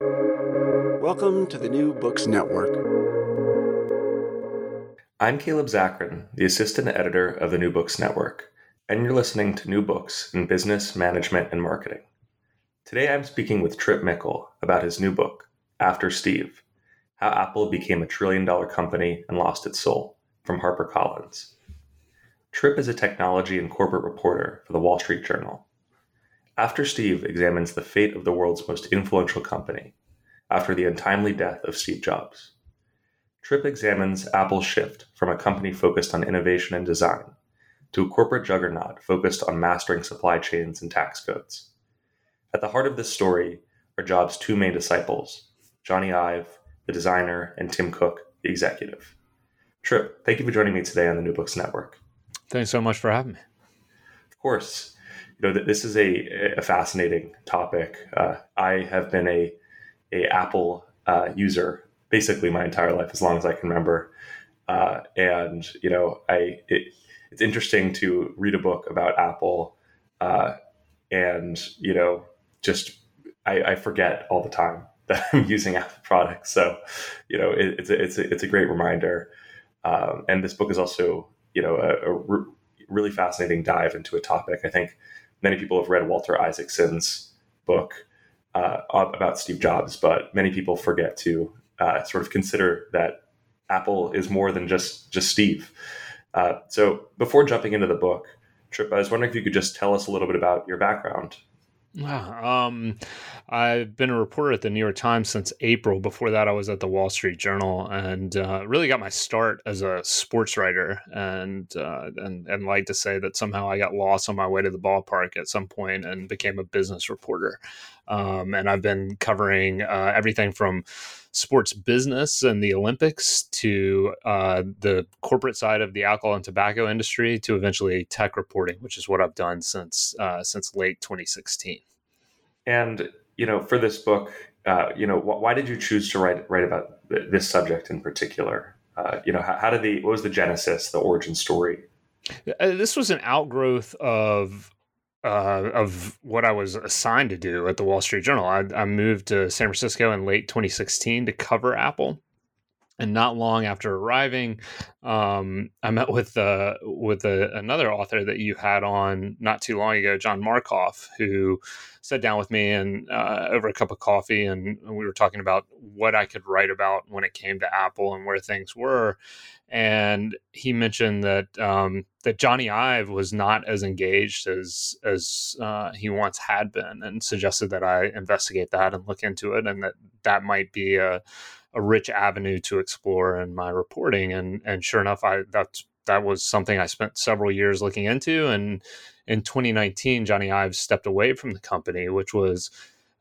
Welcome to the New Books Network. I'm Caleb Zakarin, the assistant editor of the New Books Network, and you're listening to New Books in Business, Management, and Marketing. Today I'm speaking with Trip Mickle about his new book, After Steve How Apple Became a Trillion Dollar Company and Lost Its Soul, from HarperCollins. Trip is a technology and corporate reporter for the Wall Street Journal. After Steve examines the fate of the world's most influential company after the untimely death of Steve Jobs. Trip examines Apple's shift from a company focused on innovation and design to a corporate juggernaut focused on mastering supply chains and tax codes. At the heart of this story are Jobs' two main disciples, Jony Ive, the designer, and Tim Cook, the executive. Trip, thank you for joining me today on the New Books Network. Thanks so much for having me. Of course. You know, this is a, a fascinating topic. Uh, I have been a a Apple uh, user basically my entire life, as long as I can remember. Uh, and you know, I it, it's interesting to read a book about Apple, uh, and you know, just I, I, forget all the time that I'm using Apple products. So, you know, it, it's a, it's a, it's a great reminder. Um, and this book is also you know a, a re- really fascinating dive into a topic. I think many people have read Walter Isaacson's book uh, about Steve Jobs, but many people forget to uh, sort of consider that Apple is more than just just Steve. Uh, so before jumping into the book, Trip, I was wondering if you could just tell us a little bit about your background. Um, I've been a reporter at the New York Times since April. Before that, I was at the Wall Street Journal, and uh, really got my start as a sports writer. And uh, and and like to say that somehow I got lost on my way to the ballpark at some point and became a business reporter. Um, and I've been covering uh, everything from sports business and the Olympics to uh, the corporate side of the alcohol and tobacco industry to eventually tech reporting, which is what I've done since uh, since late 2016. And you know, for this book, uh, you know, wh- why did you choose to write write about th- this subject in particular? Uh, you know, how, how did the what was the genesis, the origin story? Uh, this was an outgrowth of uh, of what I was assigned to do at the Wall Street Journal. I, I, moved to San Francisco in late 2016 to cover Apple, and not long after arriving, um, I met with uh, with a, another author that you had on not too long ago, John Markoff, who sat down with me and uh, over a cup of coffee, and we were talking about what I could write about when it came to Apple and where things were and he mentioned that um, that Jony Ive was not as engaged as as uh, he once had been, and suggested that I investigate that and look into it, and that that might be a a rich avenue to explore in my reporting. And and sure enough, I that's that was something I spent several years looking into. And in 2019, Jony Ive stepped away from the company, which was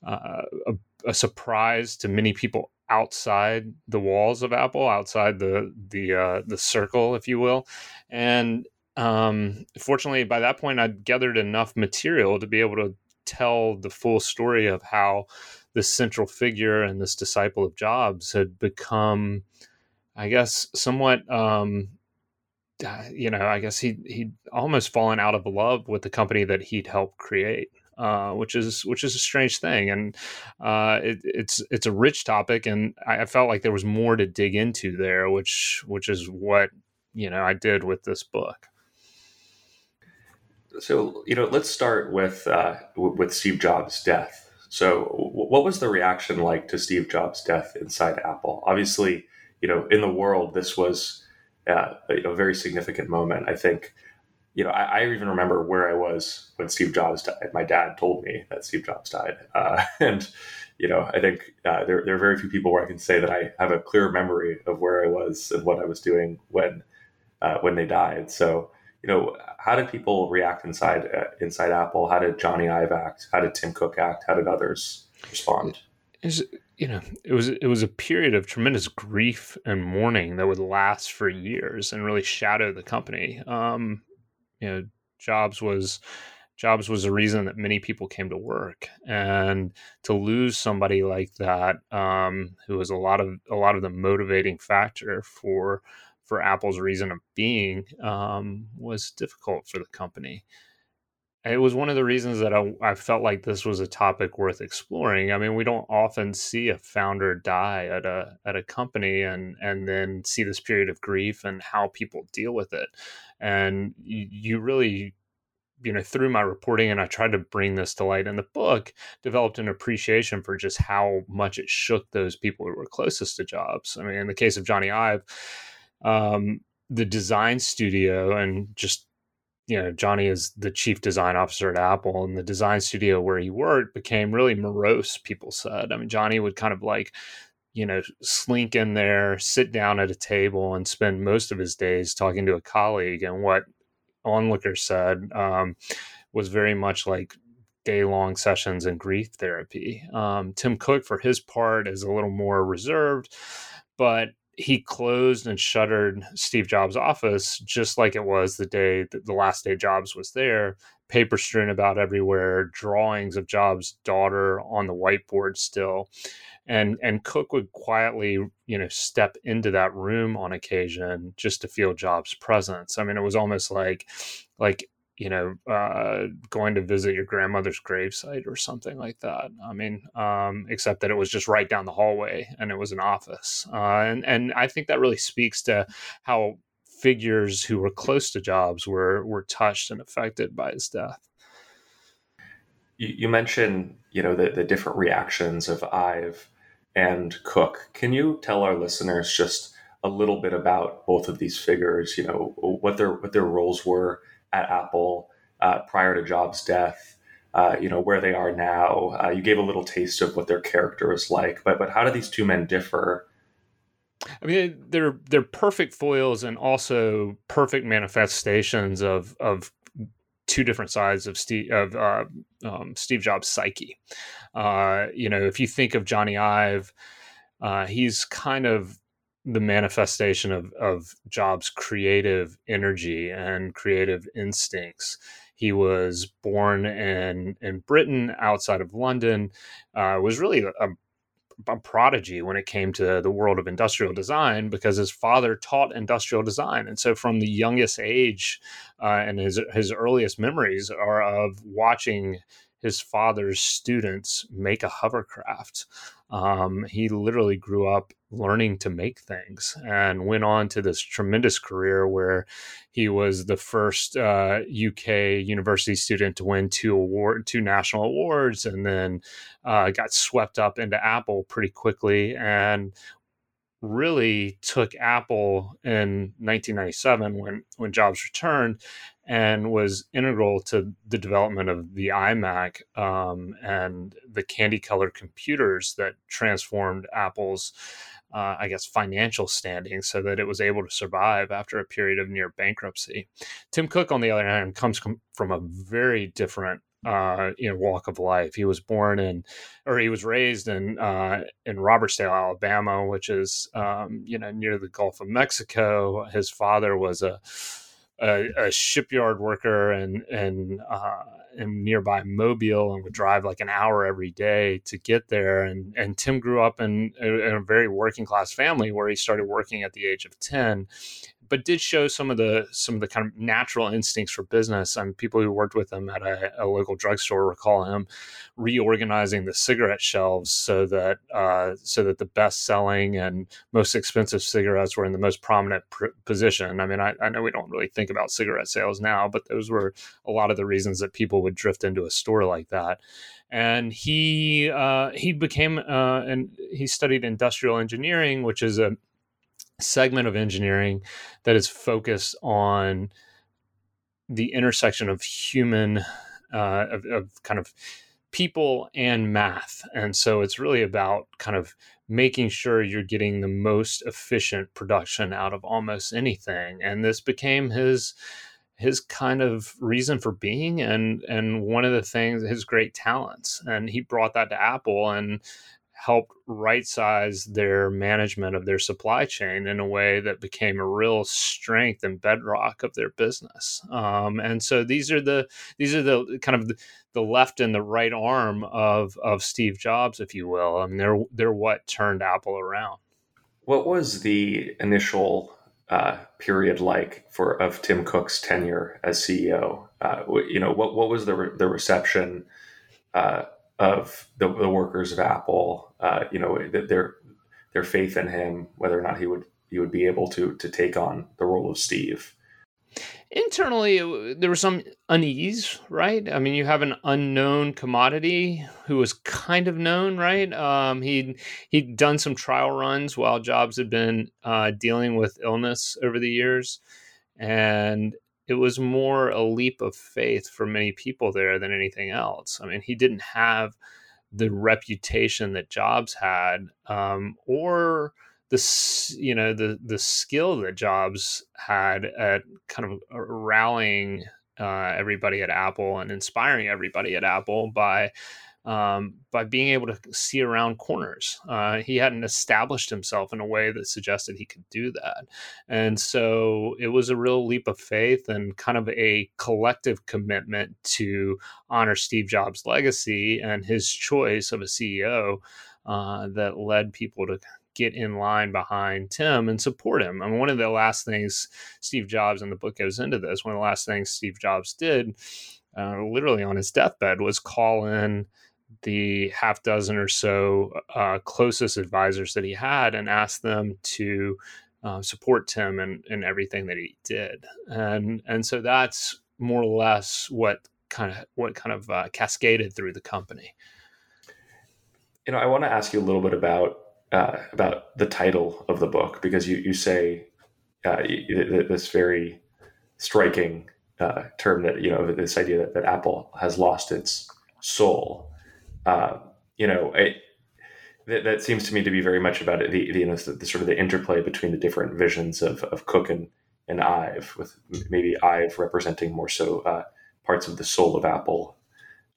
uh, a, a surprise to many people outside the walls of Apple, outside the the uh, the circle, if you will. And um, fortunately, by that point, I'd gathered enough material to be able to tell the full story of how this central figure and this disciple of Jobs had become, I guess, somewhat. Um, uh, you know, I guess he he'd almost fallen out of love with the company that he'd helped create. Uh, which is which is a strange thing, and uh, it, it's it's a rich topic, and I, I, felt like there was more to dig into there, which which is what you know I did with this book. So you know, let's start with uh, with Steve Jobs' death. So, what was the reaction like to Steve Jobs' death inside Apple? Obviously, you know, in the world, this was uh, a very significant moment. I think you know, I, I, even remember where I was when Steve Jobs died. My dad told me that Steve Jobs died, uh, and you know, I think uh, there there are very few people where I can say that I have a clear memory of where I was and what I was doing when uh, when they died. So, you know, how did people react inside uh, inside Apple? How did Jony Ive act? How did Tim Cook act? How did others respond? Is you know, it was it was a period of tremendous grief and mourning that would last for years and really shadow the company. Um, you know jobs was jobs was a reason that many people came to work and to lose somebody like that um, who was a lot of a lot of the motivating factor for for apple's reason of being um, was difficult for the company it was one of the reasons that I, I, felt like this was a topic worth exploring. I mean, we don't often see a founder die at a at a company and and then see this period of grief and how people deal with it. And you, really, you know, through my reporting and I tried to bring this to light in the book, developed an appreciation for just how much it shook those people who were closest to Jobs. I mean, in the case of Jony Ive, um, the design studio and just you know, Jony is the chief design officer at Apple, and the design studio where he worked became really morose. People said, I mean, Jony would kind of like, you know, slink in there, sit down at a table, and spend most of his days talking to a colleague. And what onlookers said um, was very much like day long sessions in grief therapy. Um, Tim Cook, for his part, is a little more reserved, but he closed and shuttered Steve Jobs' office just like it was the day the last day Jobs was there. Paper strewn about everywhere, drawings of Jobs' daughter on the whiteboard still, and and Cook would quietly, you know, step into that room on occasion just to feel Jobs' presence. I mean, it was almost like like you know, uh, going to visit your grandmother's gravesite or something like that. I mean, um, except that it was just right down the hallway and it was an office. Uh, and, and I think that really speaks to how figures who were close to Jobs were, were touched and affected by his death. You, you mentioned, you know, the, the different reactions of Ive and Cook. Can you tell our listeners just a little bit about both of these figures, you know, what their, what their roles were at Apple uh, prior to Jobs' death. Uh, you know where they are now. Uh, you gave a little taste of what their character is like, but but how do these two men differ? I mean, they're they're perfect foils and also perfect manifestations of of two different sides of Steve of uh, um, Steve Jobs' psyche. Uh, you know, if you think of Jony Ive, uh, he's kind of the manifestation of, of Jobs' creative energy and creative instincts. He was born in, in Britain, outside of London, uh, was really a, a prodigy when it came to the world of industrial design because his father taught industrial design, and so from the youngest age, uh, and his his earliest memories are of watching his father's students make a hovercraft. Um, he literally grew up learning to make things and went on to this tremendous career where he was the first uh, UK university student to win two award, two national awards, and then uh, got swept up into Apple pretty quickly and really took Apple in 1997 when when Jobs returned and was integral to the development of the iMac um, and the candy colored computers that transformed Apple's, uh, I guess, financial standing so that it was able to survive after a period of near bankruptcy. Tim Cook, on the other hand, comes from a very different uh, you know walk of life. He was born in, or he was raised in uh, in Robertsdale, Alabama, which is um, you know near the Gulf of Mexico. His father was a a, a shipyard worker and and uh, in nearby Mobile and would drive like an hour every day to get there. And and Tim grew up in, in a very working class family where he started working at the age of ten, but did show some of the some of the kind of natural instincts for business. I mean, people who worked with him at a, a local drugstore recall him reorganizing the cigarette shelves so that uh, so that the best selling and most expensive cigarettes were in the most prominent pr- position. I mean, I, I know we don't really think about cigarette sales now, but those were a lot of the reasons that people would drift into a store like that and he uh, he became uh, and he studied industrial engineering, which is a segment of engineering that is focused on the intersection of human uh, of, of, kind of people and math. And so it's really about kind of making sure you're getting the most efficient production out of almost anything. And this became his his kind of reason for being and and one of the things his great talents. And he brought that to apple and helped right size their management of their supply chain in a way that became a real strength and bedrock of their business. Um, and so these are the these are the kind of the, the, left and the right arm of of Steve Jobs, if you will. I mean, they're they're what turned Apple around. What was the initial uh, period like for of Tim Cook's tenure as CEO? Uh, you know, what what was the re- the reception? Uh, of the, the workers of Apple, uh, you know, their their faith in him, whether or not he would he would be able to to take on the role of Steve. Internally, there was some unease, right? I mean, you have an unknown commodity who was kind of known, right? Um, he'd he'd done some trial runs while Jobs had been uh, dealing with illness over the years, and it was more a leap of faith for many people there than anything else. I mean, he didn't have the reputation that Jobs had, um, or the you know the the skill that Jobs had at kind of uh, rallying uh, everybody at Apple and inspiring everybody at Apple by um, by being able to see around corners. Uh, he hadn't established himself in a way that suggested he could do that. And so it was a real leap of faith and kind of a collective commitment to honor Steve Jobs' legacy and his choice of a CEO uh, that led people to get in line behind Tim and support him. I mean, one of the last things Steve Jobs in the book goes into this, one of the last things Steve Jobs did, uh, literally on his deathbed, was call in the half dozen or so uh, closest advisors that he had and asked them to uh, support Tim in, in everything that he did. And and so that's more or less what kind of what kind of uh, cascaded through the company. You know, I want to ask you a little bit about uh, about the title of the book because you you say uh, this very striking uh, term that you know this idea that, that Apple has lost its soul uh, you know, it, that, that, seems to me to be very much about it, the, the, you know, the, the, sort of the interplay between the different visions of, of Cook and, and Ive, with maybe Ive representing more so uh, parts of the soul of Apple.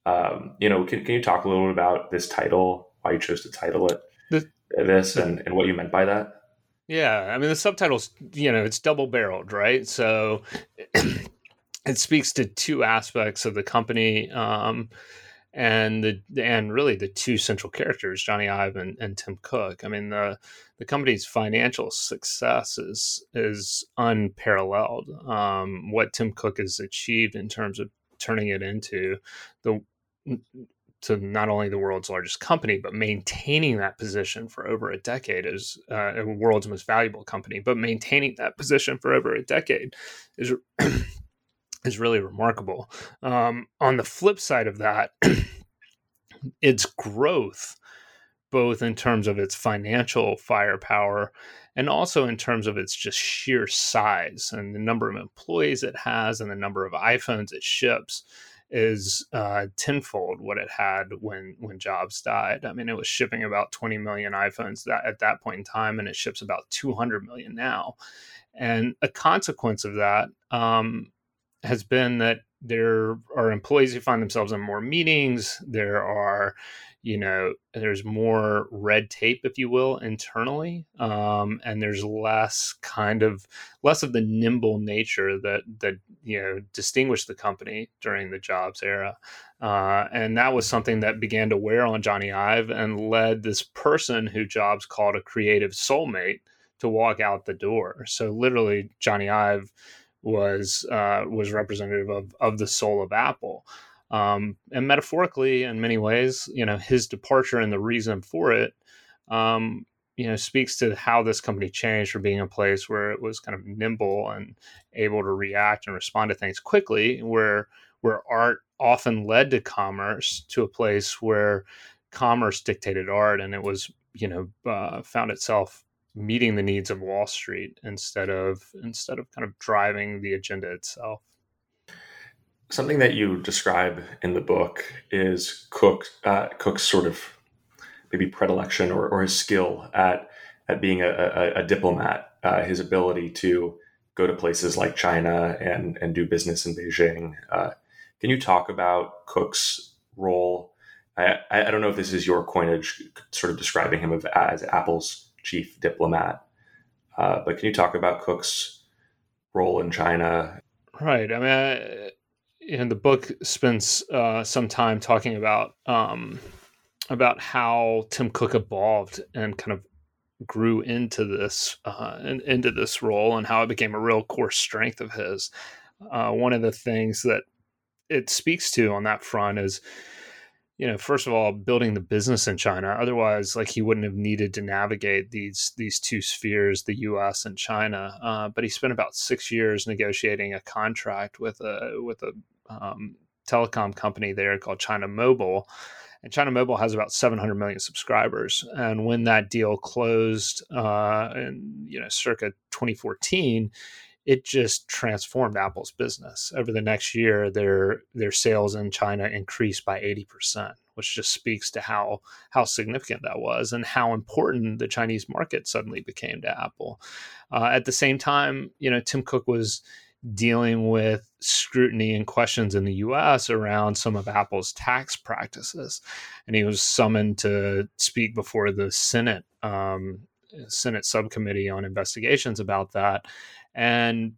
Um, you know, can, can you talk a little bit about this title, why you chose to title it the, this, and, and what you meant by that? Yeah, I mean the subtitles, you know, it's double barreled, right? So it speaks to two aspects of the company. Um, and the and really the two central characters, Jony Ive and, and Tim Cook. I mean the the company's financial success is is unparalleled. Um, what Tim Cook has achieved in terms of turning it into the to not only the world's largest company, but maintaining that position for over a decade as uh, a world's most valuable company. But maintaining that position for over a decade is is really remarkable. Um, on the flip side of that, its growth, both in terms of its financial firepower and also in terms of its just sheer size and the number of employees it has and the number of iPhones it ships is uh, tenfold what it had when when Jobs died. I mean, it was shipping about 20 million iPhones that at that point in time, and it ships about 200 million now. And a consequence of that um, has been that there are employees who find themselves in more meetings. There are, you know there's more red tape if you will internally um, and there's less kind of less of the nimble nature that that you know distinguished the company during the jobs era uh, and that was something that began to wear on jony ive and led this person who jobs called a creative soulmate to walk out the door so literally jony ive was uh, was representative of of the soul of apple. Um, and metaphorically, in many ways, you know, his departure and the reason for it, um, you know, speaks to how this company changed from being a place where it was kind of nimble and able to react and respond to things quickly, where where art often led to commerce, to a place where commerce dictated art, and it was, you know, uh, found itself meeting the needs of Wall Street instead of instead of kind of driving the agenda itself. Something that you describe in the book is Cook uh, Cook's sort of maybe predilection or, or his skill at at being a, a, a diplomat, uh, his ability to go to places like China and and do business in Beijing. Uh, can you talk about Cook's role? I, I don't know if this is your coinage, sort of describing him as Apple's chief diplomat, uh, but can you talk about Cook's role in China? Right. I mean, I, and the book spends uh, some time talking about um, about how Tim Cook evolved and kind of grew into this uh, into this role and how it became a real core strength of his. Uh, one of the things that it speaks to on that front is, you know, first of all, building the business in China. Otherwise, like he wouldn't have needed to navigate these these two spheres, the U.S. and China. Uh, but he spent about six years negotiating a contract with a with a um, telecom company there called China Mobile. And China Mobile has about 700 million subscribers. And when that deal closed uh, in you know circa 2014, it just transformed Apple's business. Over the next year, their their sales in China increased by 80%, which just speaks to how how significant that was and how important the Chinese market suddenly became to Apple. Uh, at the same time, you know, Tim Cook was dealing with scrutiny and questions in the US around some of Apple's tax practices. And he was summoned to speak before the Senate um, Senate subcommittee on investigations about that. And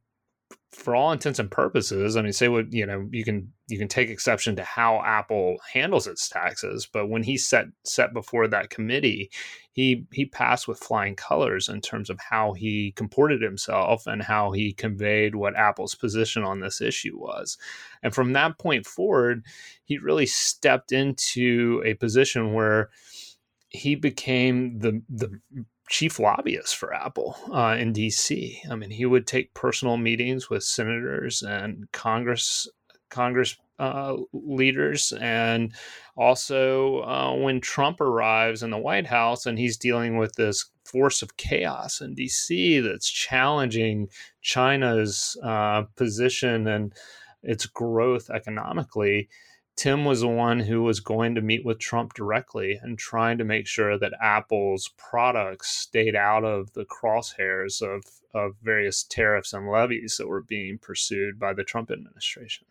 for all intents and purposes, I mean, say what you know, you can you can take exception to how Apple handles its taxes, but when he set set before that committee, he he passed with flying colors in terms of how he comported himself and how he conveyed what Apple's position on this issue was. And from that point forward, he really stepped into a position where he became the the chief lobbyist for Apple uh, in D.C. I mean, he would take personal meetings with senators and Congress Congress uh, leaders, and also uh, when Trump arrives in the White House and he's dealing with this force of chaos in D.C. that's challenging China's uh, position and its growth economically Tim was the one who was going to meet with Trump directly and trying to make sure that Apple's products stayed out of the crosshairs of, of various tariffs and levies that were being pursued by the Trump administration.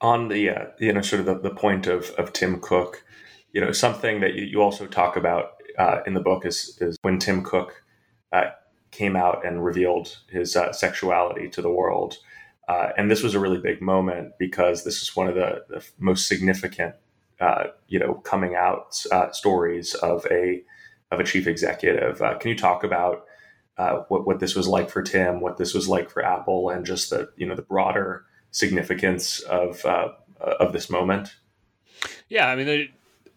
On the uh, you know sort of the, the point of, of Tim Cook, you know something that you, you also talk about uh, in the book is is when Tim Cook uh, came out and revealed his uh, sexuality to the world. Uh, and this was a really big moment because this is one of the, the most significant, uh, you know, coming out uh, stories of a of a chief executive. Uh, can you talk about uh, what what this was like for Tim, what this was like for Apple, and just the you know the broader significance of of this moment? Yeah, I mean,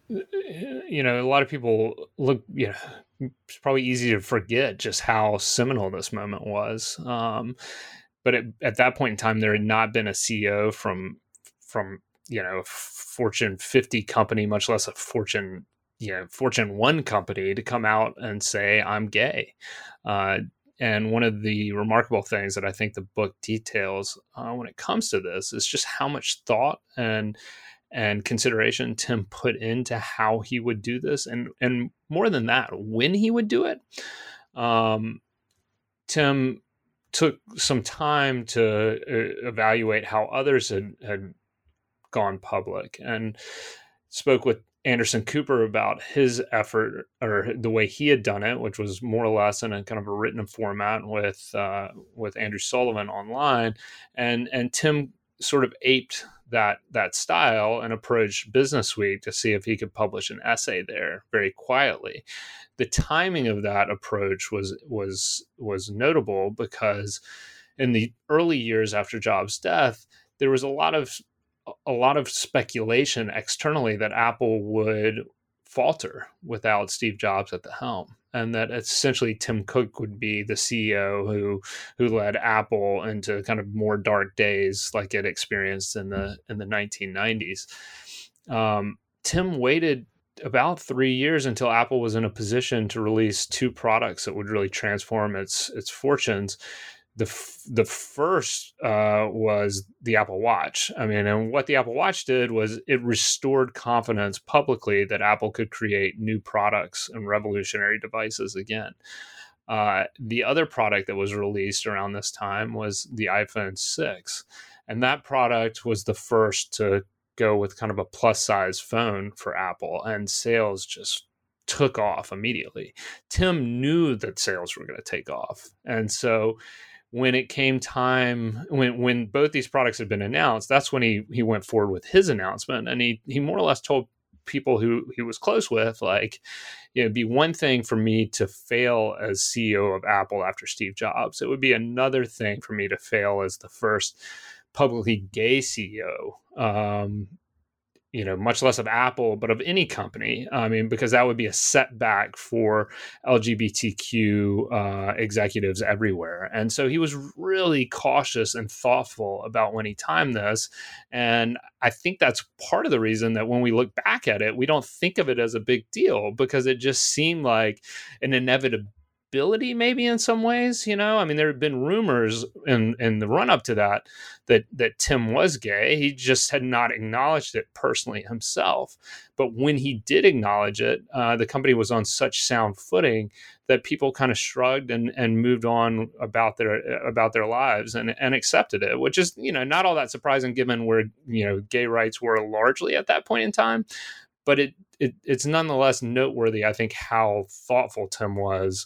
you know, a lot of people look, you know, it's probably easy to forget just how seminal this moment was. Um, but it, at that point in time, there had not been a CEO from from you know Fortune 50 company, much less a Fortune you know Fortune one company to come out and say I'm gay. Uh, and one of the remarkable things that I think the book details uh, when it comes to this is just how much thought and and consideration Tim put into how he would do this, and and more than that, when he would do it. Um, Tim took some time to uh, evaluate how others had, had gone public and spoke with Anderson Cooper about his effort or the way he had done it, which was more or less in a kind of a written format with uh, with Andrew Sullivan online, and and Tim sort of aped that that style and approached Business Week to see if he could publish an essay there very quietly. The timing of that approach was was was notable because in the early years after Jobs' death, there was a lot of a lot of speculation externally that Apple would falter without Steve Jobs at the helm and that essentially Tim Cook would be the CEO who who led Apple into kind of more dark days like it experienced in the in the 1990s. Um, Tim waited about three years until Apple was in a position to release two products that would really transform its its fortunes the the first uh, was the Apple Watch. I mean, and what the Apple Watch did was it restored confidence publicly that Apple could create new products and revolutionary devices again. Uh, the other product that was released around this time was the iPhone 6. And that product was the first to go with kind of a plus size phone for Apple, and sales just took off immediately. Tim knew that sales were going to take off. And so when it came time when when both these products had been announced, that's when he he went forward with his announcement, and he he more or less told people who he was close with, like, you know, it'd be one thing for me to fail as CEO of Apple after Steve Jobs. It would be another thing for me to fail as the first publicly gay CEO. Um, you know, much less of Apple, but of any company. I mean, because that would be a setback for LGBTQ uh, executives everywhere. And so he was really cautious and thoughtful about when he timed this. And I think that's part of the reason that when we look back at it, we don't think of it as a big deal because it just seemed like an inevitability possibility maybe in some ways you know? I mean there had been rumors in in the run up to that that that tim was gay. He just had not acknowledged it personally himself. But when he did acknowledge it uh, the company was on such sound footing that people kind of shrugged and and moved on about their about their lives and and accepted it which is you know not all that surprising given where you know gay rights were largely at that point in time. But it, it it's nonetheless noteworthy i think how thoughtful tim was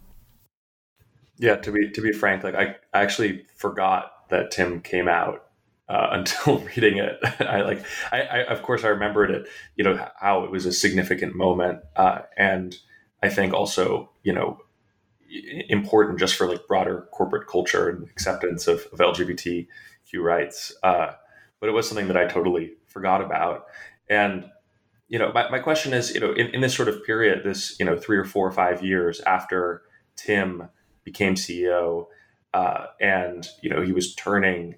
Yeah, to be to be frank, like I, actually forgot that Tim came out uh, until reading it. I like, I, I, of course I remembered it. You know how it was a significant moment, uh, and I think also you know important just for like broader corporate culture and acceptance of, of LGBTQ rights. Uh, but it was something that I totally forgot about, and you know my, my question is you know in, in this sort of period, this you know three or four or five years after Tim became CEO, uh, and you know he was turning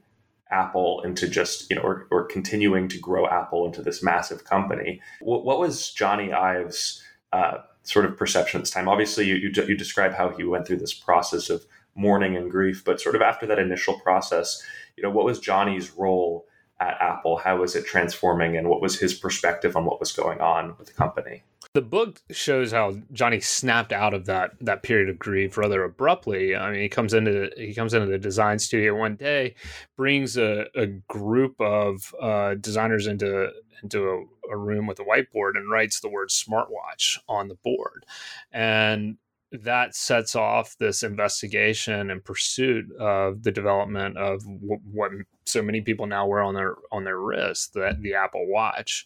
Apple into just you know or, or continuing to grow Apple into this massive company. What, what was Jony Ives' uh, sort of perception at this time? Obviously, you, you you describe how he went through this process of mourning and grief, but sort of after that initial process, you know, what was Jony's role? at Apple? How was it transforming, and what was his perspective on what was going on with the company? The book shows how Jony snapped out of that that period of grief rather abruptly. I mean, he comes into he comes into the design studio one day, brings a, a group of uh, designers into into a, a room with a whiteboard and writes the word smartwatch on the board, and that sets off this investigation and pursuit of the development of w- what so many people now wear on their on their wrist the, the apple watch.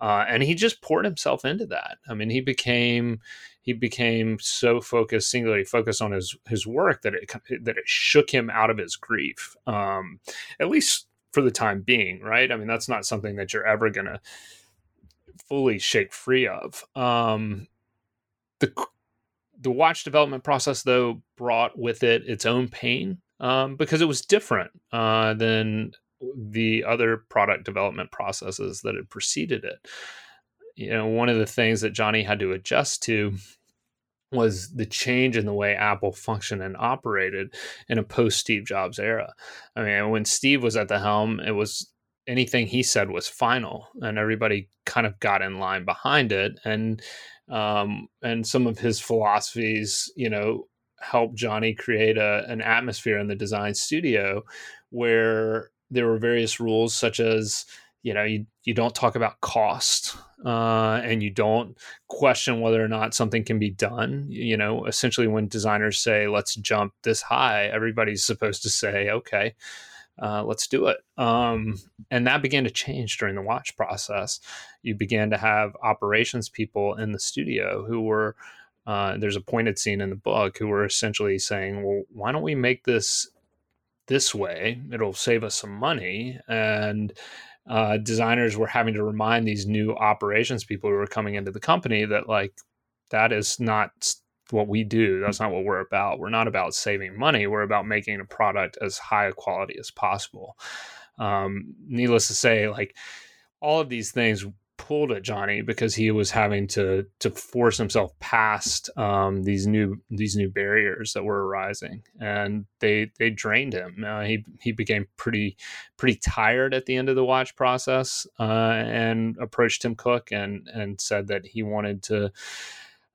Uh, and he just poured himself into that. I mean he became he became so focused singularly focused on his his work that it that it shook him out of his grief um, at least for the time being right? I mean that's not something that you're ever going to fully shake free of. Um, the the watch development process, though, brought with it its own pain um, because it was different uh, than the other product development processes that had preceded it. you know, one of the things that jony had to adjust to was the change in the way Apple functioned and operated in a post Steve Jobs era. I mean, when Steve was at the helm, it was anything he said was final, and everybody kind of got in line behind it. And um, and some of his philosophies, you know, helped Jony create a, an atmosphere in the design studio where there were various rules such as you know you, you don't talk about cost uh, and you don't question whether or not something can be done you know essentially when designers say let's jump this high everybody's supposed to say okay uh, let's do it. Um, and that began to change during the watch process. You began to have operations people in the studio who were uh, there's a pointed scene in the book who were essentially saying well why don't we make this this way? It'll save us some money. And uh, designers were having to remind these new operations people who were coming into the company that like that is not what we do that's not what we're about we're not about saving money we're about making a product as high a quality as possible um, needless to say like all of these things pulled at Jony because he was having to to force himself past um, these new these new barriers that were arising, and they they drained him. Uh, he he became pretty pretty tired at the end of the watch process, uh, and approached Tim Cook and and said that he wanted to.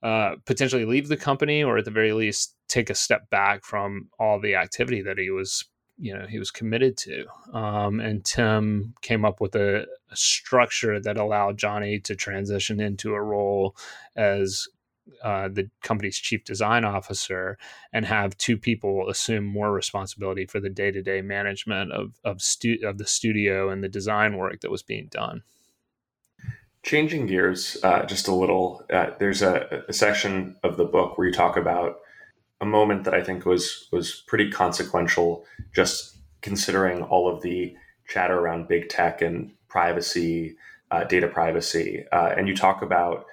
Uh, potentially leave the company, or at the very least, take a step back from all the activity that he was you know he was committed to. Um, and tim came up with a, a, structure that allowed jony to transition into a role as uh, the company's chief design officer and have two people assume more responsibility for the day-to-day management of of, stu- of the studio and the design work that was being done changing gears uh, just a little uh, there's a, a section of the book where you talk about a moment that I think was was pretty consequential, just considering all of the chatter around big tech and privacy, uh, data privacy. Uh, and you talk about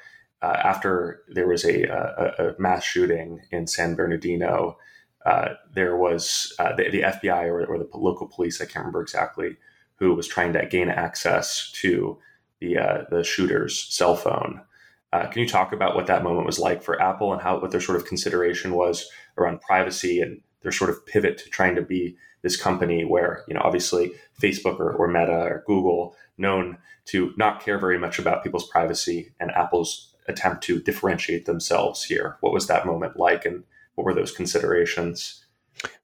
uh, after there was a, a, a, mass shooting in San Bernardino, uh, there was the, the, FBI or, or, the local police, I can't remember exactly, who was trying to gain access to the uh, the shooter's cell phone. Uh, can you talk about what that moment was like for Apple and how what their sort of consideration was around privacy and their sort of pivot to trying to be this company where you know obviously Facebook or, or Meta or Google known to not care very much about people's privacy and Apple's attempt to differentiate themselves here. What was that moment like, and what were those considerations?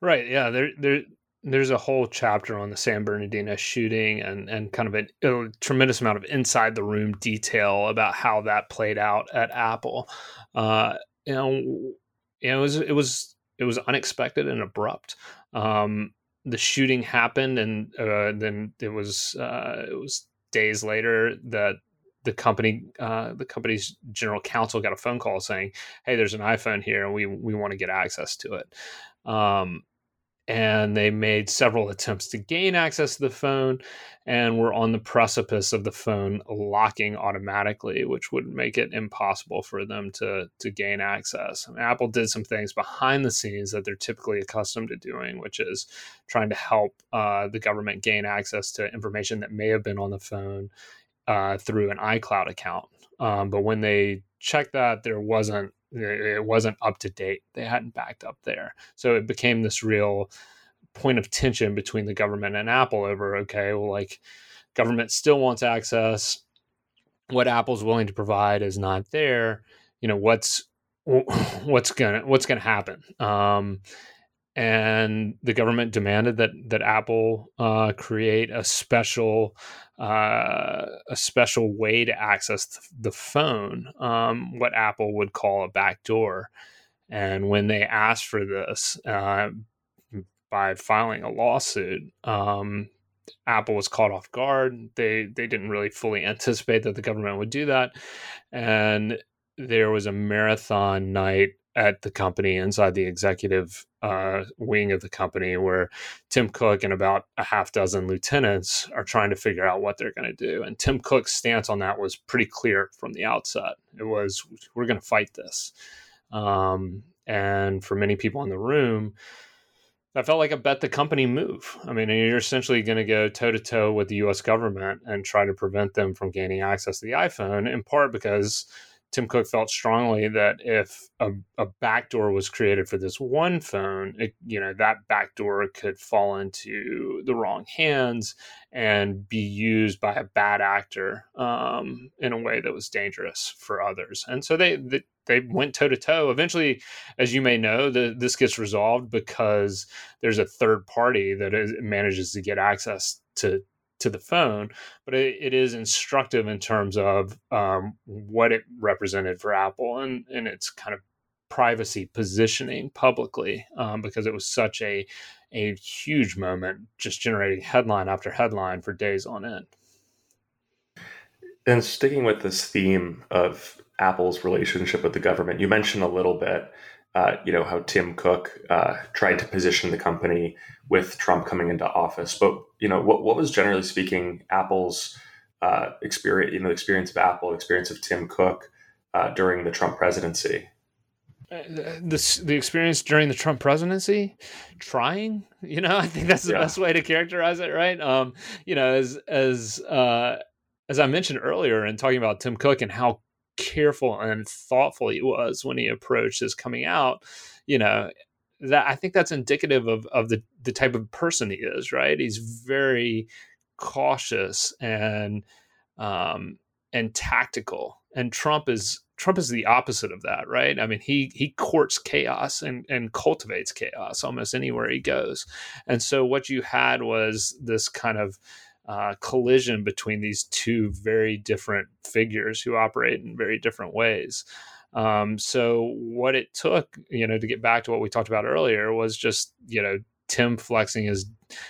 Right. Yeah. There. There there's a whole chapter on the San Bernardino shooting and and kind of a, a, tremendous amount of inside the room detail about how that played out at Apple. Uh, you know, it was it was it was unexpected and abrupt. Um, the shooting happened, and uh, then it was uh, it was days later that the company uh, the company's general counsel got a phone call saying, "Hey, there's an iPhone here, and we we want to get access to it." Um, and they made several attempts to gain access to the phone and were on the precipice of the phone locking automatically which would make it impossible for them to to gain access. Apple did some things behind the scenes that they're typically accustomed to doing which is trying to help uh, the government gain access to information that may have been on the phone uh, through an icloud account. Um, but when they checked that there wasn't it wasn't up to date. They hadn't backed up there. So it became this real point of tension between the government and Apple over okay, well, like government still wants access. What Apple's willing to provide is not there. You know what's what's gonna what's gonna happen. Um, and the government demanded that that Apple uh, create a special uh, a special way to access the phone, um, what Apple would call a backdoor. And when they asked for this uh, by filing a lawsuit, um, Apple was caught off guard. They they didn't really fully anticipate that the government would do that, and there was a marathon night at the company inside the executive uh, wing of the company where Tim Cook and about a half dozen lieutenants are trying to figure out what they're going to do. And Tim Cook's stance on that was pretty clear from the outset. It was, we're going to fight this. Um, and for many people in the room, that felt like a bet the company move. I mean, you're essentially going to go toe to toe with the U.S. government and try to prevent them from gaining access to the iPhone. In part because Tim Cook felt strongly that if a, a backdoor was created for this one phone, it, you know, that backdoor could fall into the wrong hands and be used by a bad actor um, in a way that was dangerous for others. And so they they, they went toe to toe. Eventually, as you may know, the, this gets resolved because there's a third party that is, manages to get access to to the phone, but it, it is instructive in terms of um, what it represented for Apple and, and its kind of privacy positioning publicly um, because it was such a a huge moment, just generating headline after headline for days on end. And sticking with this theme of Apple's relationship with the government, you mentioned a little bit uh, you know how Tim Cook uh, tried to position the company with Trump coming into office. But you know what, what was generally speaking Apple's uh, experience, you know, the experience of Apple, experience of Tim Cook uh, during the Trump presidency. Uh, the the experience during the Trump presidency, trying, you know, I think that's the yeah. best way to characterize it, right? Um, you know, as as as I mentioned earlier in talking about Tim Cook and how careful and thoughtful he was when he approached his coming out, you know, that I think that's indicative of of the the type of person he is, right? He's very cautious and um and tactical. And Trump is Trump is the opposite of that, right? I mean, he he courts chaos and and cultivates chaos almost anywhere he goes. And so what you had was this kind of uh, collision between these two very different figures who operate in very different ways. Um, so what it took, you know, to get back to what we talked about earlier was just, you know, Tim flexing his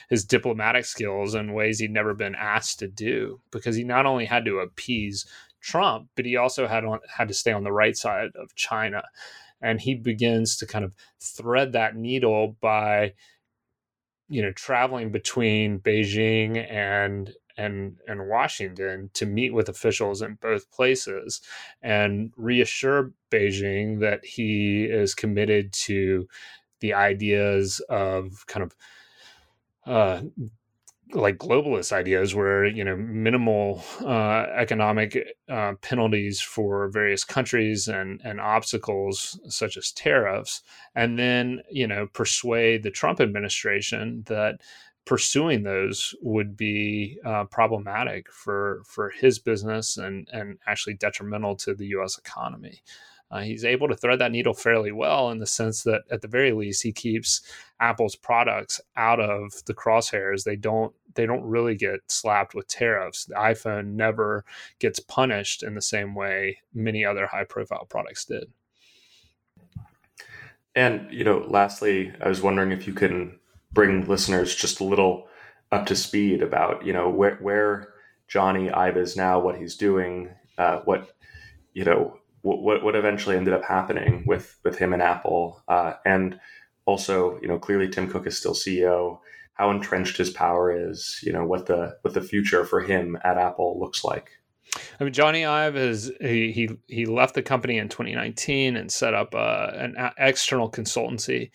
his diplomatic skills in ways he'd never been asked to do because he not only had to appease Trump, but he also had on, had to stay on the right side of China, and he begins to kind of thread that needle by you know traveling between Beijing and and and Washington to meet with officials in both places and reassure Beijing that he is committed to the ideas of kind of uh, like globalist ideas where you know minimal uh, economic uh, penalties for various countries and and obstacles such as tariffs and then you know persuade the Trump administration that pursuing those would be uh, problematic for for his business and and actually detrimental to the US economy uh, he's able to thread that needle fairly well in the sense that, at the very least, he keeps Apple's products out of the crosshairs. They don't they don't really get slapped with tariffs. The iPhone never gets punished in the same way many other high profile products did. And you know, lastly, I was wondering if you can bring listeners just a little up to speed about you know where where Jony Ive is now, what he's doing, uh, what you know what what eventually ended up happening with with him and Apple, uh, and also you know clearly Tim Cook is still CEO. How entrenched his power is, you know what the what the future for him at Apple looks like. I mean, Jony Ive is he he he left the company in 2019 and set up uh, an external consultancy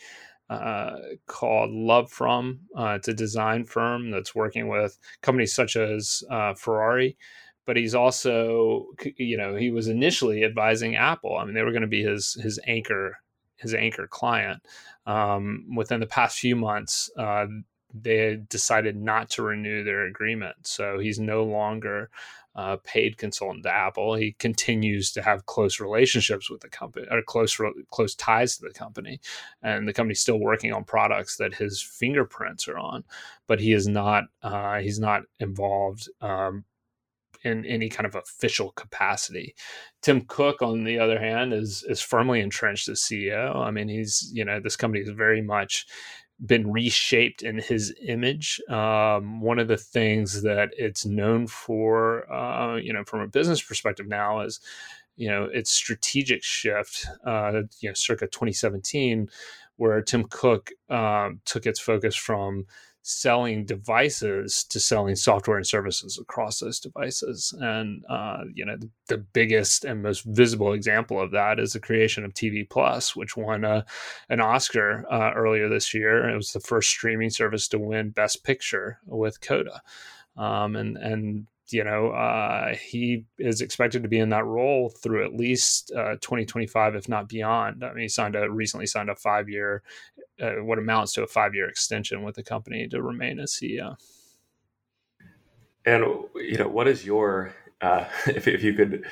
uh, called LoveFrom. Uh, it's a design firm that's working with companies such as uh, Ferrari but he's also you know he was initially advising apple. I mean they were going to be his his anchor his anchor client. Um, within the past few months uh, they decided not to renew their agreement. So he's no longer uh, paid consultant to apple. He continues to have close relationships with the company or close close ties to the company. And the company's still working on products that his fingerprints are on but he is not uh, he's not involved um, in any kind of official capacity. Tim Cook, on the other hand, is is firmly entrenched as CEO. I mean, he's you know this company is very much been reshaped in his image. Um, one of the things that it's known for, uh, you know, from a business perspective now is, you know, its strategic shift, uh, you know, circa 2017, where Tim Cook um, took its focus from selling devices to selling software and services across those devices. And uh, you know, the, the, biggest and most visible example of that is the creation of TV Plus, which won a, an Oscar uh, earlier this year. It was the first streaming service to win Best Picture with Coda. Um, and and you know, uh, he is expected to be in that role through at least uh, 2025, if not beyond. I mean, he signed a recently signed a five year, uh, what amounts to a five year extension with the company to remain as CEO. And you know, what is your uh, if if you could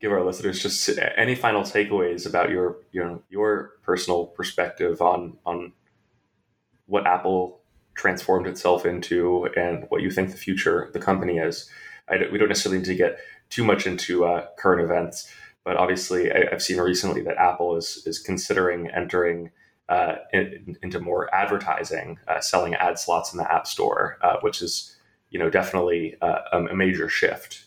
give our listeners just any final takeaways about your you know your personal perspective on on what Apple transformed itself into and what you think the future of the company is don't, we don't necessarily need to get too much into uh, current events, but obviously, I, have seen recently that Apple is is considering entering uh, in, into more advertising, uh, selling ad slots in the App Store, uh, which is you know definitely uh, a major shift.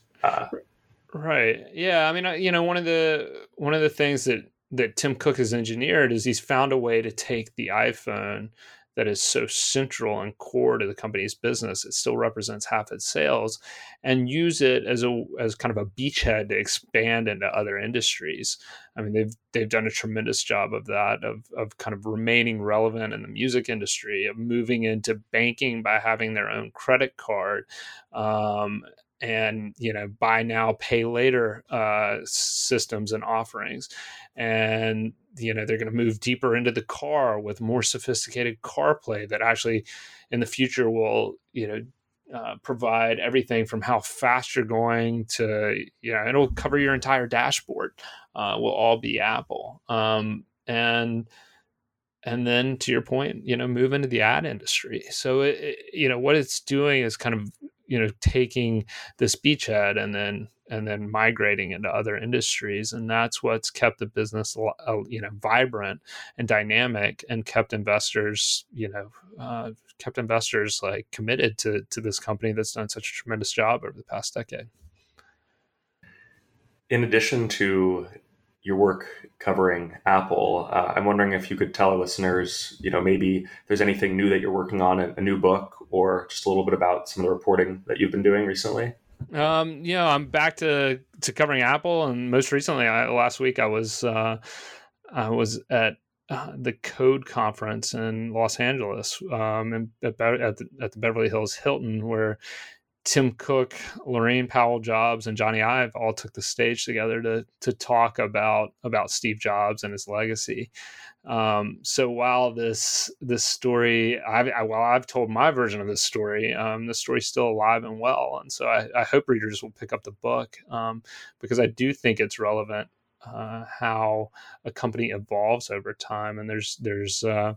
Right. Yeah. I mean, you know, one of the one of the things that that Tim Cook has engineered is he's found a way to take the iPhone that is so central and core to the company's business it still represents half its sales and use it as a as kind of a beachhead to expand into other industries. I mean they've they've done a tremendous job of that of of kind of remaining relevant in the music industry of moving into banking by having their own credit card um, and you know buy now pay later uh, systems and offerings. And you know they're going to move deeper into the car with more sophisticated CarPlay that actually in the future will you know uh, provide everything from how fast you're going to you know it'll cover your entire dashboard uh, will all be apple. Um, and and then to your point you know move into the ad industry. So it, it, you know what it's doing is kind of you know taking this beachhead and then and then migrating into other industries and that's what's kept the business uh, you know vibrant and dynamic and kept investors you know uh, kept investors like committed to to this company that's done such a tremendous job over the past decade in addition to your work covering Apple. Uh, I'm wondering if you could tell our listeners, you know, maybe there's anything new that you're working on, a, a, new book, or just a little bit about some of the reporting that you've been doing recently. Um, you know, I'm back to to covering Apple, and most recently, I, last week, I was uh, I was at uh, the Code conference in Los Angeles, um, and at, at, the, at the Beverly Hills Hilton, where Tim Cook, Laurene Powell Jobs, and Jony Ive all took the stage together to to talk about about Steve Jobs and his legacy. Um, so while this this story, I've, I, while I've told my version of this story, um, the story's still alive and well, and so I, I hope readers will pick up the book um, because I do think it's relevant uh, how a company evolves over time. And there's there's uh,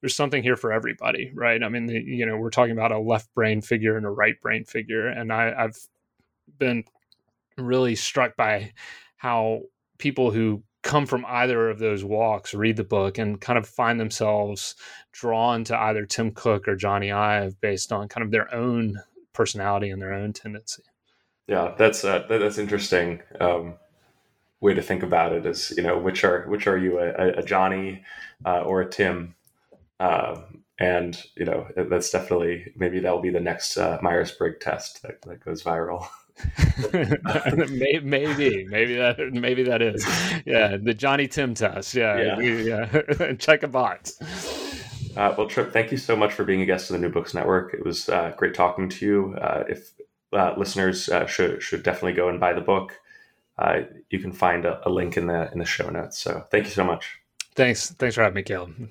there's something here for everybody right? I mean the, you know we're talking about a left brain figure and a right brain figure. And I, i've been really struck by how people who come from either of those walks read the book and kind of find themselves drawn to either tim cook or Jony ive based on kind of their own personality and their own tendency yeah that's uh, that's interesting um, way to think about it is you know which are which are you a, a Jony uh, or a Tim um, and you know that's definitely maybe that will be the next uh, Myers Briggs test that, that goes viral. maybe, maybe that, maybe that is, yeah, the Jony Tim test. Yeah, yeah, yeah. check a box. Uh, well, Tripp, thank you so much for being a guest of the New Books Network. It was uh, great talking to you. Uh, if uh, listeners uh, should should definitely go and buy the book uh, you can find a, a, link in the in the show notes. So thank you so much. Thanks. Thanks for having me, Caleb.